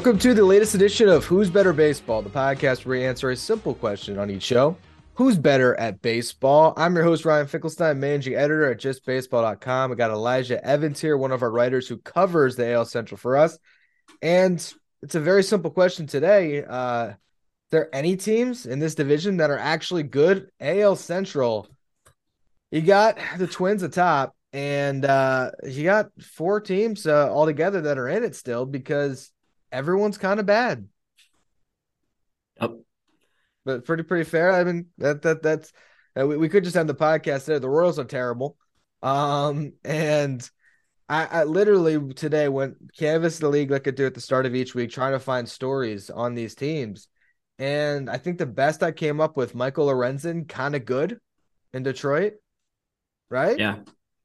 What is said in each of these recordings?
Welcome to the latest edition of Who's Better Baseball, the podcast where we answer a simple question on each show. Who's better at baseball? I'm your host, Ryan Finkelstein, managing editor at justbaseball.com. I got Elijah Evans here, one of our writers who covers the AL Central for us. And it's a very simple question today. Uh, there any teams in this division that are actually good? AL Central, you got the Twins atop, and uh, you got four teams uh, altogether that are in it still because everyone's kind of bad. Yep. But pretty pretty fair. I mean that that that's uh, we, we could just have the podcast there. The Royals are terrible. Um and I, I literally today went canvas the league like I do at the start of each week, trying to find stories on these teams. And I think the best I came up with Michael Lorenzen, kind of good in Detroit. Right? Yeah.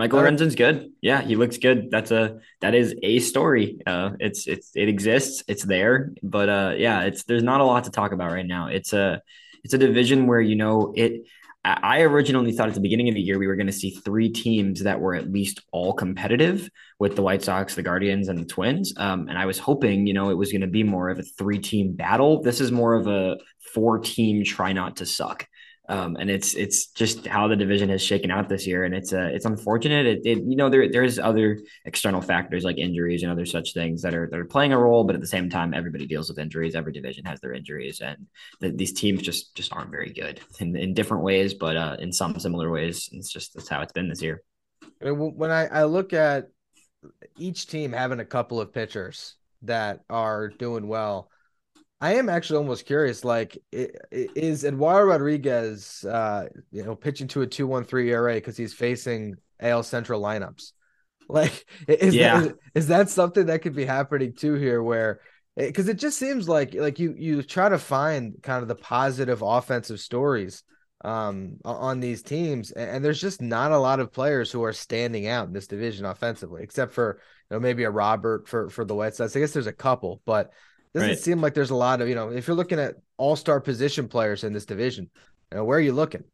Michael Lorenzen's good. Yeah, he looks good. That's a that is a story. Uh, it's it's it exists. It's there. But uh, yeah, it's there's not a lot to talk about right now. It's a it's a division where you know it. I originally thought at the beginning of the year we were going to see three teams that were at least all competitive with the White Sox, the Guardians, and the Twins. Um, and I was hoping, you know, it was going to be more of a three team battle. This is more of a four team try not to suck. Um, and it's it's just how the division has shaken out this year, and it's uh, it's unfortunate. It, it you know there there's other external factors like injuries and other such things that are that are playing a role, but at the same time, everybody deals with injuries. Every division has their injuries, and the, these teams just just aren't very good in, in different ways, but uh, in some similar ways. It's just that's how it's been this year. When I, I look at each team having a couple of pitchers that are doing well I am actually almost curious. Like, is Eduardo Rodriguez, uh, you know, pitching to a two one three ERA because he's facing AL Central lineups? Like, is yeah. that is, is that something that could be happening too here? Where because it, it just seems like like you you try to find kind of the positive offensive stories um on these teams and there's just not a lot of players who are standing out in this division offensively except for you know maybe a Robert for for the White Sox I guess there's a couple but doesn't right. seem like there's a lot of you know if you're looking at all star position players in this division, you know, where are you looking?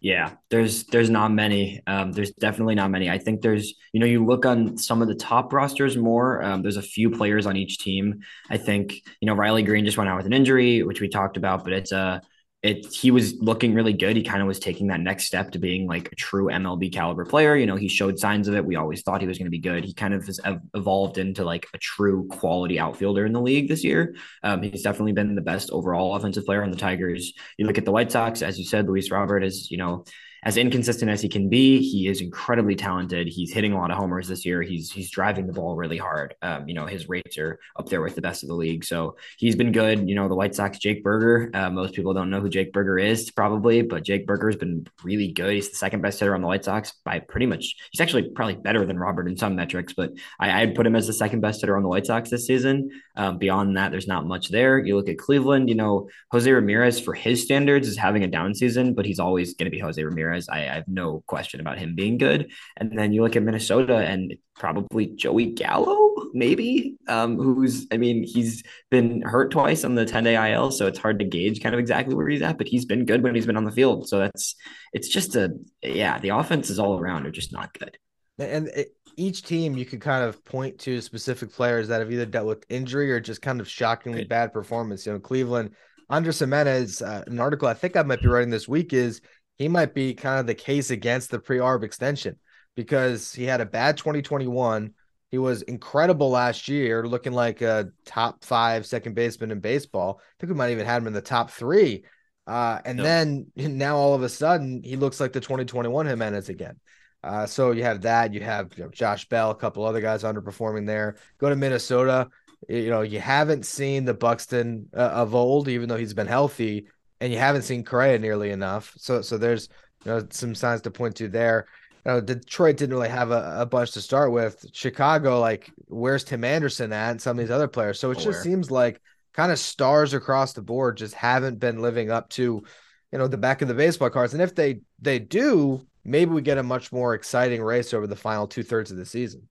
Yeah, there's there's not many. Um, there's definitely not many. I think there's you know you look on some of the top rosters more. Um, there's a few players on each team. I think you know Riley Greene just went out with an injury, which we talked about, but it's a it he was looking really good. He kind of was taking that next step to being like a true MLB caliber player. You know, he showed signs of it. We always thought he was going to be good. He kind of has evolved into like a true quality outfielder in the league this year. Um, he's definitely been the best overall offensive player on the Tigers. You look at the White Sox, as you said, Luis Robert is, you know, as inconsistent as he can be, he is incredibly talented. He's hitting a lot of homers this year. He's he's driving the ball really hard. Um, you know, his rates are up there with the best of the league. So he's been good. You know, the White Sox, Jake Burger. Uh, most people don't know who Jake Burger is, probably, but Jake Burger's been really good. He's the second best hitter on the White Sox by pretty much. He's actually probably better than Robert in some metrics, but I, I'd put him as the second best hitter on the White Sox this season. Um, beyond that, there's not much there. You look at Cleveland. You know, Jose Ramirez for his standards is having a down season, but he's always going to be Jose Ramirez. I, I have no question about him being good. And then you look at Minnesota and probably Joey Gallo, maybe, um, who's, I mean, he's been hurt twice on the 10 day IL, so it's hard to gauge kind of exactly where he's at, but he's been good when he's been on the field. So that's, it's just a, yeah, the offenses all around are just not good. And it, each team you could kind of point to specific players that have either dealt with injury or just kind of shockingly bad performance. You know, Cleveland, Andres Gimenez, uh, an article I think I might be writing this week is he might be kind of the case against the pre-arb extension because he had a bad 2021. He was incredible last year, looking like a top five second baseman in baseball. I think we might even had him in the top three. Uh, and then now all of a sudden he looks like the 2021 Gimenez again. Uh, so you have that. You have you know, Josh Bell, a couple other guys underperforming there. Go to Minnesota. You know you haven't seen the Buxton uh, of old, even though he's been healthy and you haven't seen Correa nearly enough. So so there's you know some signs to point to there. You know, Detroit didn't really have a, a bunch to start with. Chicago, like, where's Tim Anderson at and some of these other players? So it just seems like kind of stars across the board just haven't been living up to, you know, the back of the baseball cards. And if they they do, maybe we get a much more exciting race over the final two thirds of the season.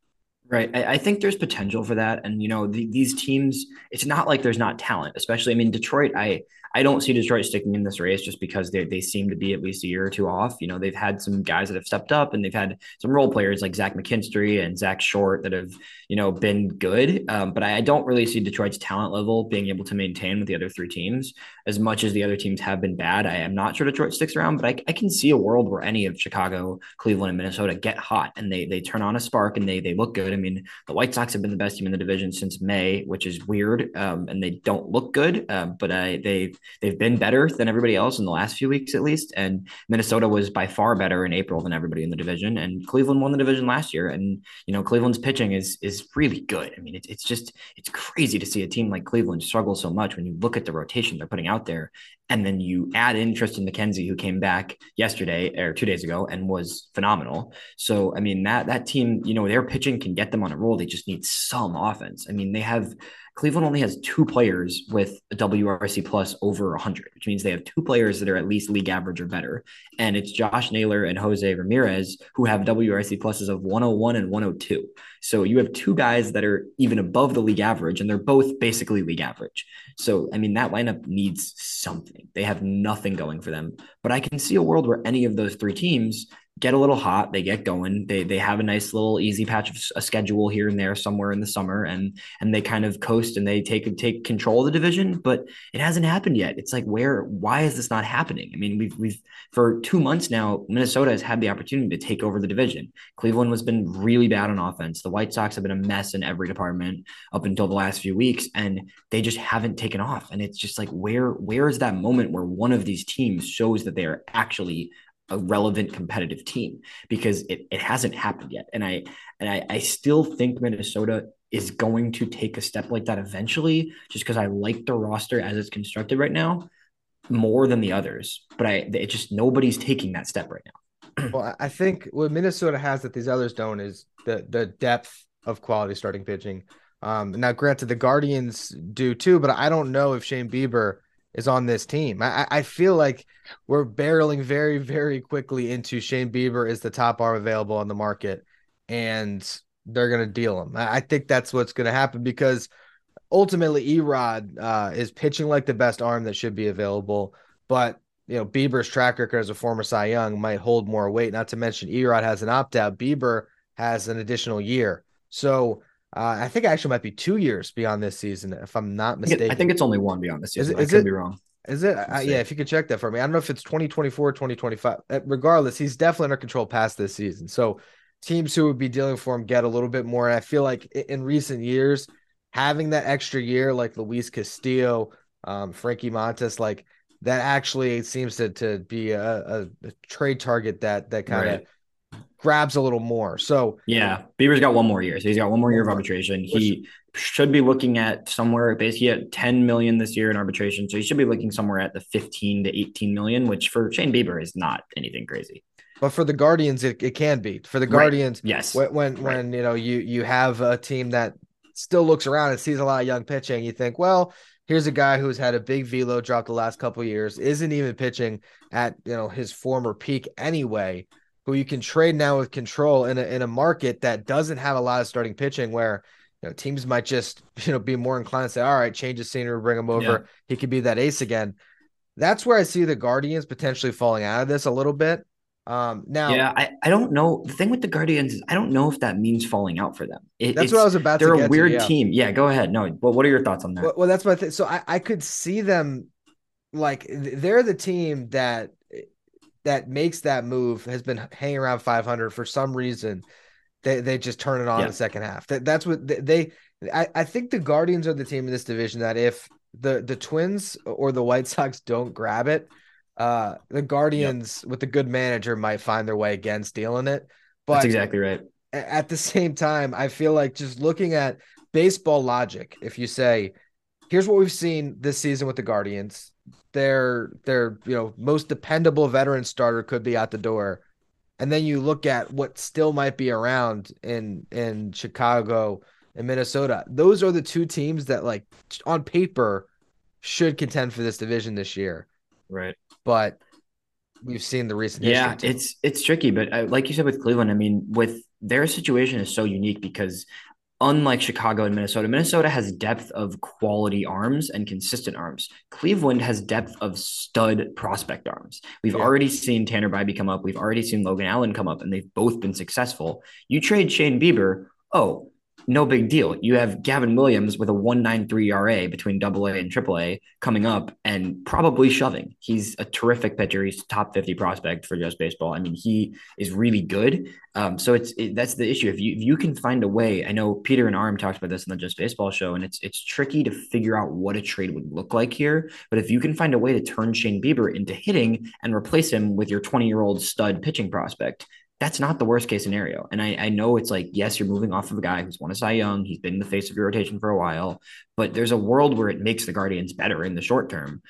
Right. I, I, think there's potential for that. And, you know, the, these teams, it's not like there's not talent, especially, I mean, Detroit, I, I don't see Detroit sticking in this race just because they they seem to be at least a year or two off. You know, they've had some guys that have stepped up and they've had some role players like Zach McKinstry and Zach Short that have, you know, been good. Um, but I, I don't really see Detroit's talent level being able to maintain with the other three teams as much as the other teams have been bad. I am not sure Detroit sticks around, but I, I can see a world where any of Chicago, Cleveland, and Minnesota get hot and they they turn on a spark and they they look good. I mean, the White Sox have been the best team in the division since May, which is weird, um, and they don't look good. Uh, but I, they they've been better than everybody else in the last few weeks, at least. And Minnesota was by far better in April than everybody in the division. And Cleveland won the division last year. And you know, Cleveland's pitching is is really good. I mean, it's it's just it's crazy to see a team like Cleveland struggle so much when you look at the rotation they're putting out there. And then you add in Tristan McKenzie, who came back yesterday or two days ago and was phenomenal. So I mean that that team, you know, their pitching can get them on a roll. They just need some offense. I mean, they have Cleveland only has two players with a WRC plus over 100, which means they have two players that are at least league average or better. And it's Josh Naylor and Jose Ramirez who have WRC pluses of 101 and 102. So you have two guys that are even above the league average, and they're both basically league average. So, I mean, that lineup needs something. They have nothing going for them. But I can see a world where any of those three teams get a little hot. They get going. They they have a nice little easy patch of a schedule here and there somewhere in the summer, and and they kind of coast and they take take control of the division. But it hasn't happened yet. It's like where why is this not happening? I mean, we've we've for two months now, Minnesota has had the opportunity to take over the division. Cleveland has been really bad on offense. The White Sox have been a mess in every department up until the last few weeks, and they just haven't taken off. And it's just like where where is that moment where one of these teams shows that they are actually a relevant competitive team because it, it hasn't happened yet. And I and I, I still think Minnesota is going to take a step like that eventually, just because I like the roster as it's constructed right now more than the others. But I it just nobody's taking that step right now. well, I think what Minnesota has that these others don't is the the depth of quality starting pitching. Um, now, granted, the Guardians do too, but I don't know if Shane Bieber is on this team. I, I feel like we're barreling very, very quickly into Shane Bieber is the top arm available on the market, and they're going to deal him. I, I think that's what's going to happen because ultimately Erod uh, is pitching like the best arm that should be available, but you know Bieber's track record as a former Cy Young might hold more weight. Not to mention Erod has an opt out. Bieber has an additional year, so uh, I think it actually might be two years beyond this season, if I'm not mistaken. I think it's only one beyond this season. Is, it, is I could it, be wrong. Is it? Uh, yeah, if you could check that for me. I don't know if it's 2024 2025. Uh, regardless, he's definitely under control past this season. So teams who would be dealing for him get a little bit more. And I feel like in recent years, having that extra year, like Luis Castillo, um, Frankie Montas, like that actually seems to, to be a, a, a trade target that that kind of right grabs a little more. So yeah, Bieber's got one more year. So he's got one more year of arbitration. He should be looking at somewhere basically at 10 million this year in arbitration. So he should be looking somewhere at the 15 to 18 million, which for Shane Bieber is not anything crazy. But for the Guardians, it, it can be. For the Guardians, right. yes. When when, right. when you know you you have a team that still looks around and sees a lot of young pitching, you think, well, here's a guy who's had a big velo drop the last couple years, isn't even pitching at you know his former peak anyway who you can trade now with control in a in a market that doesn't have a lot of starting pitching where you know teams might just you know be more inclined to say, all right, change the scenery, bring him over. Yeah. He could be that ace again. That's where I see the Guardians potentially falling out of this a little bit. Um, now, yeah, I, I don't know. The thing with the Guardians is I don't know if that means falling out for them. It, that's what I was about. They're a weird to, yeah. team. Yeah, go ahead. No, but what are your thoughts on that? Well, well that's my thing. So I, I could see them like they're the team that that makes that move has been hanging around 500 for some reason. They they just turn it on yeah. in the second half. That that's what they, they I, I think the Guardians are the team in this division that if the the Twins or the White Sox don't grab it, uh the Guardians yep. with a good manager might find their way again stealing it. But that's exactly right. At the same time, I feel like just looking at baseball logic, if you say, here's what we've seen this season with the Guardians, their their you know most dependable veteran starter could be out the door. And then you look at what still might be around in in Chicago and Minnesota. Those are the two teams that like on paper should contend for this division this year. Right. But we've seen the recent yeah it's it's tricky but uh, like you said with cleveland i mean with their situation is so unique because unlike Chicago and Minnesota, Minnesota has depth of quality arms and consistent arms. Cleveland has depth of stud prospect arms. We've yeah. already seen Tanner Bibee come up. We've already seen Logan Allen come up, and they've both been successful. You trade Shane Bieber. Oh, no big deal. You have Gavin Williams with a 193 RA between double A and triple A coming up and probably shoving. He's a terrific pitcher. He's top 50 prospect for just baseball. I mean, he is really good. Um, so it's it, that's the issue. If you if you can find a way, I know Peter and Aram talked about this in the Just Baseball show, and it's it's tricky to figure out what a trade would look like here. But if you can find a way to turn Shane Bieber into hitting and replace him with your 20 year old stud pitching prospect, that's not the worst case scenario. And I, I know it's like, yes, you're moving off of a guy who's won a Cy Young. He's been in the face of your rotation for a while, but there's a world where it makes the Guardians better in the short term.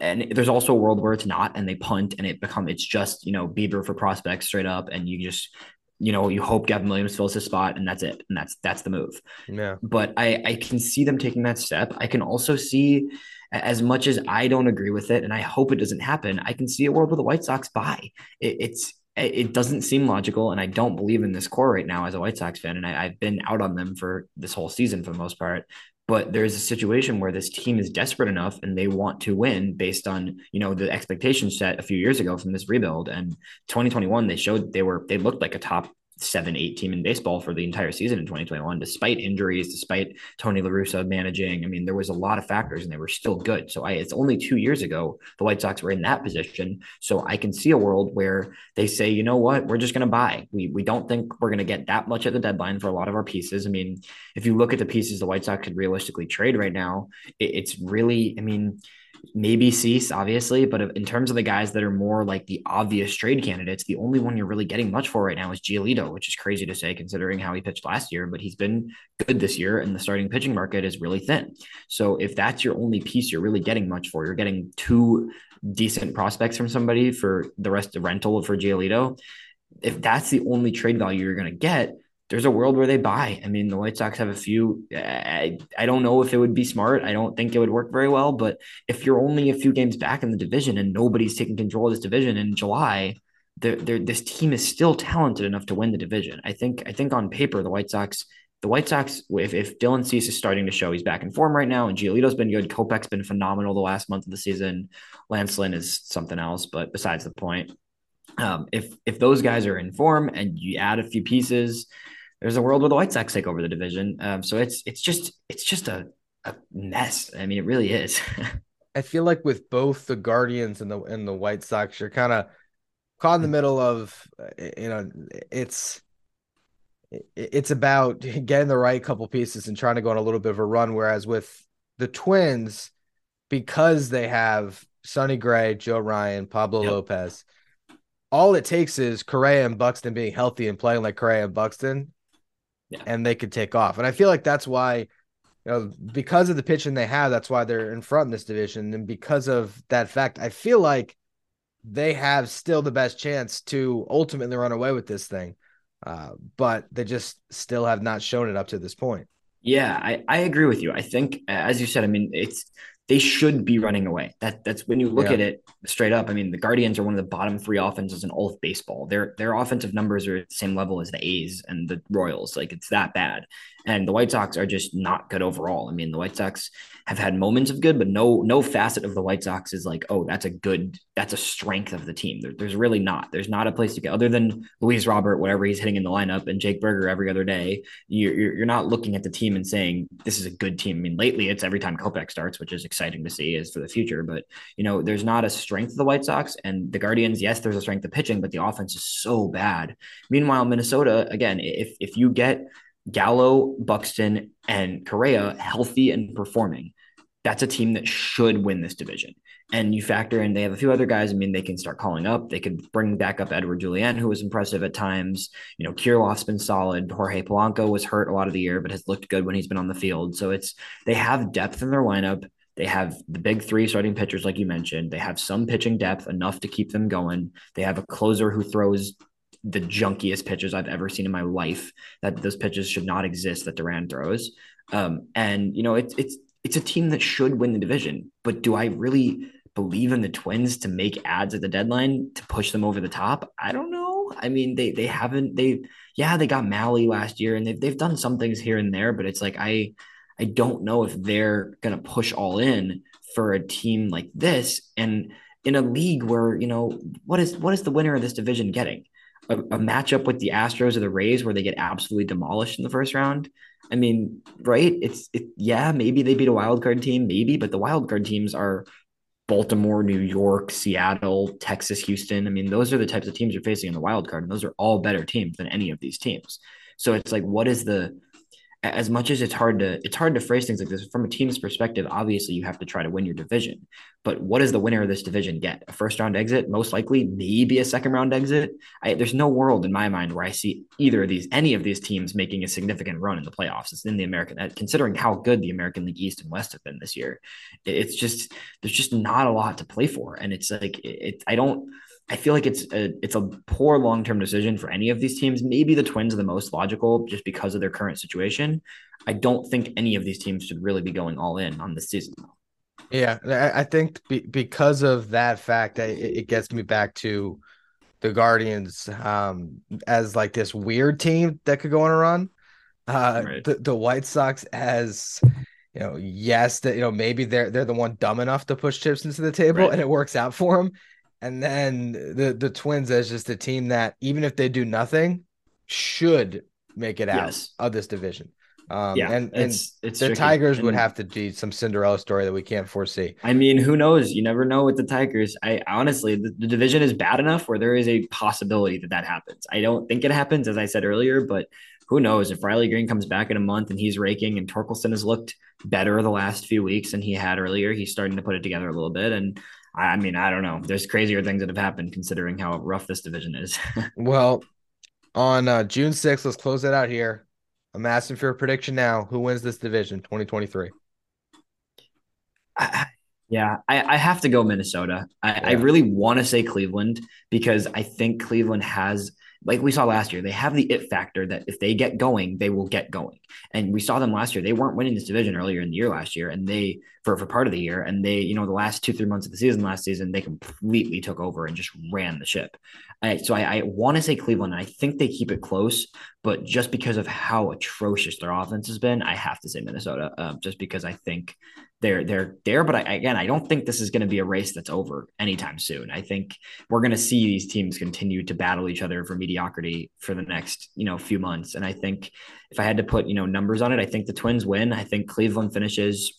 And there's also a world where it's not, and they punt and it become it's just, you know, Bieber for prospects straight up. And you just, you know, you hope Gavin Williams fills his spot and that's it. And that's that's the move. Yeah. But I, I can see them taking that step. I can also see as much as I don't agree with it, and I hope it doesn't happen, I can see a world where the White Sox buy. It, it's it doesn't seem logical, and I don't believe in this core right now as a White Sox fan. And I, have been out on them for this whole season for the most part. But there's a situation where this team is desperate enough and they want to win based on you know the expectations set a few years ago from this rebuild. And 2021, they showed they were they looked like a top seven, eight team in baseball for the entire season in 2021, despite injuries, despite Tony La Russa managing. I mean, there was a lot of factors and they were still good. So I, it's only two years ago the White Sox were in that position. So I can see a world where they say, you know what, we're just going to buy. We, we don't think we're going to get that much at the deadline for a lot of our pieces. I mean, if you look at the pieces the White Sox could realistically trade right now, it, it's really, I mean, maybe Cease, obviously, but in terms of the guys that are more like the obvious trade candidates, the only one you're really getting much for right now is Giolito, which is crazy to say considering how he pitched last year, but he's been good this year and the starting pitching market is really thin. So if that's your only piece you're really getting much for, you're getting two decent prospects from somebody for the rest of rental for Giolito. If that's the only trade value you're going to get, there's a world where they buy. I mean, the White Sox have a few. I, I don't know if it would be smart. I don't think it would work very well. But if you're only a few games back in the division and nobody's taking control of this division in July, they're, they're, this team is still talented enough to win the division. I think. I think on paper, the White Sox. The White Sox, if, if Dylan Cease is starting to show he's back in form right now, and Giolito's been good, Kopech's been phenomenal the last month of the season. Lance Lynn is something else, but besides the point, um, if if those guys are in form and you add a few pieces, there's a world where the White Sox take over the division. Um, so it's it's just it's just a, a mess. I mean, it really is. I feel like with both the Guardians and the and the White Sox, you're kind of caught in the middle of you know it's it's about getting the right couple pieces and trying to go on a little bit of a run. Whereas with the Twins, because they have Sonny Gray, Joe Ryan, Pablo yep. Lopez, all it takes is Correa and Buxton being healthy and playing like Correa and Buxton, yeah. and they could take off. And I feel like that's why, you know, because of the pitching they have, that's why they're in front in this division. And because of that fact, I feel like they have still the best chance to ultimately run away with this thing. Uh, but they just still have not shown it up to this point. Yeah, I, I agree with you. I think, as you said, I mean, it's they should be running away. That that's when you look yeah. at it straight up. I mean, the Guardians are one of the bottom three offenses in all of baseball. Their their offensive numbers are at the same level as the A's and the Royals. Like it's that bad. And the White Sox are just not good overall. I mean, the White Sox have had moments of good, but no no facet of the White Sox is like, oh, that's a good, that's a strength of the team. There, there's really not. There's not a place to go other than Luis Robert, whatever he's hitting in the lineup, and Jake Burger every other day. You're, you're, you're not looking at the team and saying this is a good team. I mean, lately it's every time Kopech starts, which is exciting to see, is for the future. But you know, there's not a strength of the White Sox and the Guardians. Yes, there's a strength of pitching, but the offense is so bad. Meanwhile, Minnesota, again, if if you get Gallo, Buxton, and Correa healthy and performing, that's a team that should win this division. And you factor in they have a few other guys. I mean, they can start calling up. They could bring back up Edouard Julien, who was impressive at times. You know, Kirilloff's been solid. Jorge Polanco was hurt a lot of the year, but has looked good when he's been on the field. So it's they have depth in their lineup. They have the big three starting pitchers, like you mentioned. They have some pitching depth enough to keep them going. They have a closer who throws the junkiest pitches I've ever seen in my life. That those pitches should not exist that Duran throws. Um, and you know, it's it's it's a team that should win the division. But do I really believe in the Twins to make adds at the deadline to push them over the top. I don't know. I mean, they they haven't they yeah, they got Mahle last year and they've they've done some things here and there, but it's like I I don't know if they're gonna push all in for a team like this and in a league where, you know, what is what is the winner of this division getting? A, a matchup with the Astros or the Rays where they get absolutely demolished in the first round. I mean, right? It's it, yeah, maybe they beat a wild card team, maybe, but the wild card teams are Baltimore, New York, Seattle, Texas, Houston. I mean, those are the types of teams you're facing in the wild card, and those are all better teams than any of these teams. So it's like, what is the as much as it's hard to it's hard to phrase things like this from a team's perspective obviously you have to try to win your division. But what does the winner of this division get? A first round exit? Most likely maybe a second round exit? I, there's no world in my mind where i see either of these any of these teams making a significant run in the playoffs. It's in the american uh, considering how good the american league east and west have been this year it's just there's just not a lot to play for. And it's like it, it i don't I feel like it's a it's a poor long term decision for any of these teams. Maybe the Twins are the most logical just because of their current situation. I don't think any of these teams should really be going all in on this season. Yeah, I think be, because of that fact, it gets me back to the Guardians um, as like this weird team that could go on a run. Uh, right. the, the White Sox as you know, yes, that you know maybe they're they're the one dumb enough to push chips into the table right. and it works out for them. And then the the Twins as just a team that even if they do nothing, should make it out yes. of this division. Um, yeah, and, and it's, it's the tricky. Tigers and, would have to be some Cinderella story that we can't foresee. I mean, who knows? You never know with the Tigers. I honestly, the, the division is bad enough where there is a possibility that that happens. I don't think it happens, as I said earlier, but who knows if Riley Greene comes back in a month and he's raking and Torkelson has looked better the last few weeks than he had earlier. He's starting to put it together a little bit. And I mean, I don't know. There's crazier things that have happened considering how rough this division is. well, on uh, June 6th, let's close it out here. I'm asking for a prediction now. Who wins this division 2023? I, yeah, I, I, have to go Minnesota. I, yeah. I really want to say Cleveland because I think Cleveland has like we saw last year, they have the it factor that if they get going, they will get going. And we saw them last year. They weren't winning this division earlier in the year last year, and they for for part of the year, and they you know the last two three months of the season last season they completely took over and just ran the ship. I, so I, I want to say Cleveland. I think they keep it close, but just because of how atrocious their offense has been, I have to say Minnesota. Uh, just because I think they're they're there. But I, again, I don't think this is going to be a race that's over anytime soon. I think we're going to see these teams continue to battle each other for mediocrity for the next you know few months. And I think if I had to put you know numbers on it, I think the Twins win. I think Cleveland finishes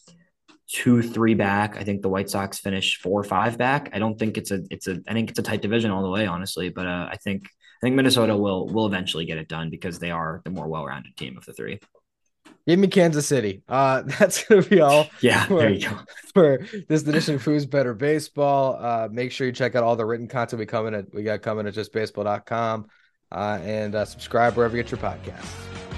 two three back. I think the White Sox finish four five back. I don't think it's a it's a I think it's a tight division all the way, honestly. But uh, I think I think Minnesota will will eventually get it done because they are the more well rounded team of the three. Give me Kansas City. Uh, that's gonna be all. Yeah, for, there you go. For this edition of Who's Better Baseball. Uh, make sure you check out all the written content we coming at we got coming at justbaseball.com. Uh, and uh, subscribe wherever you get your podcasts.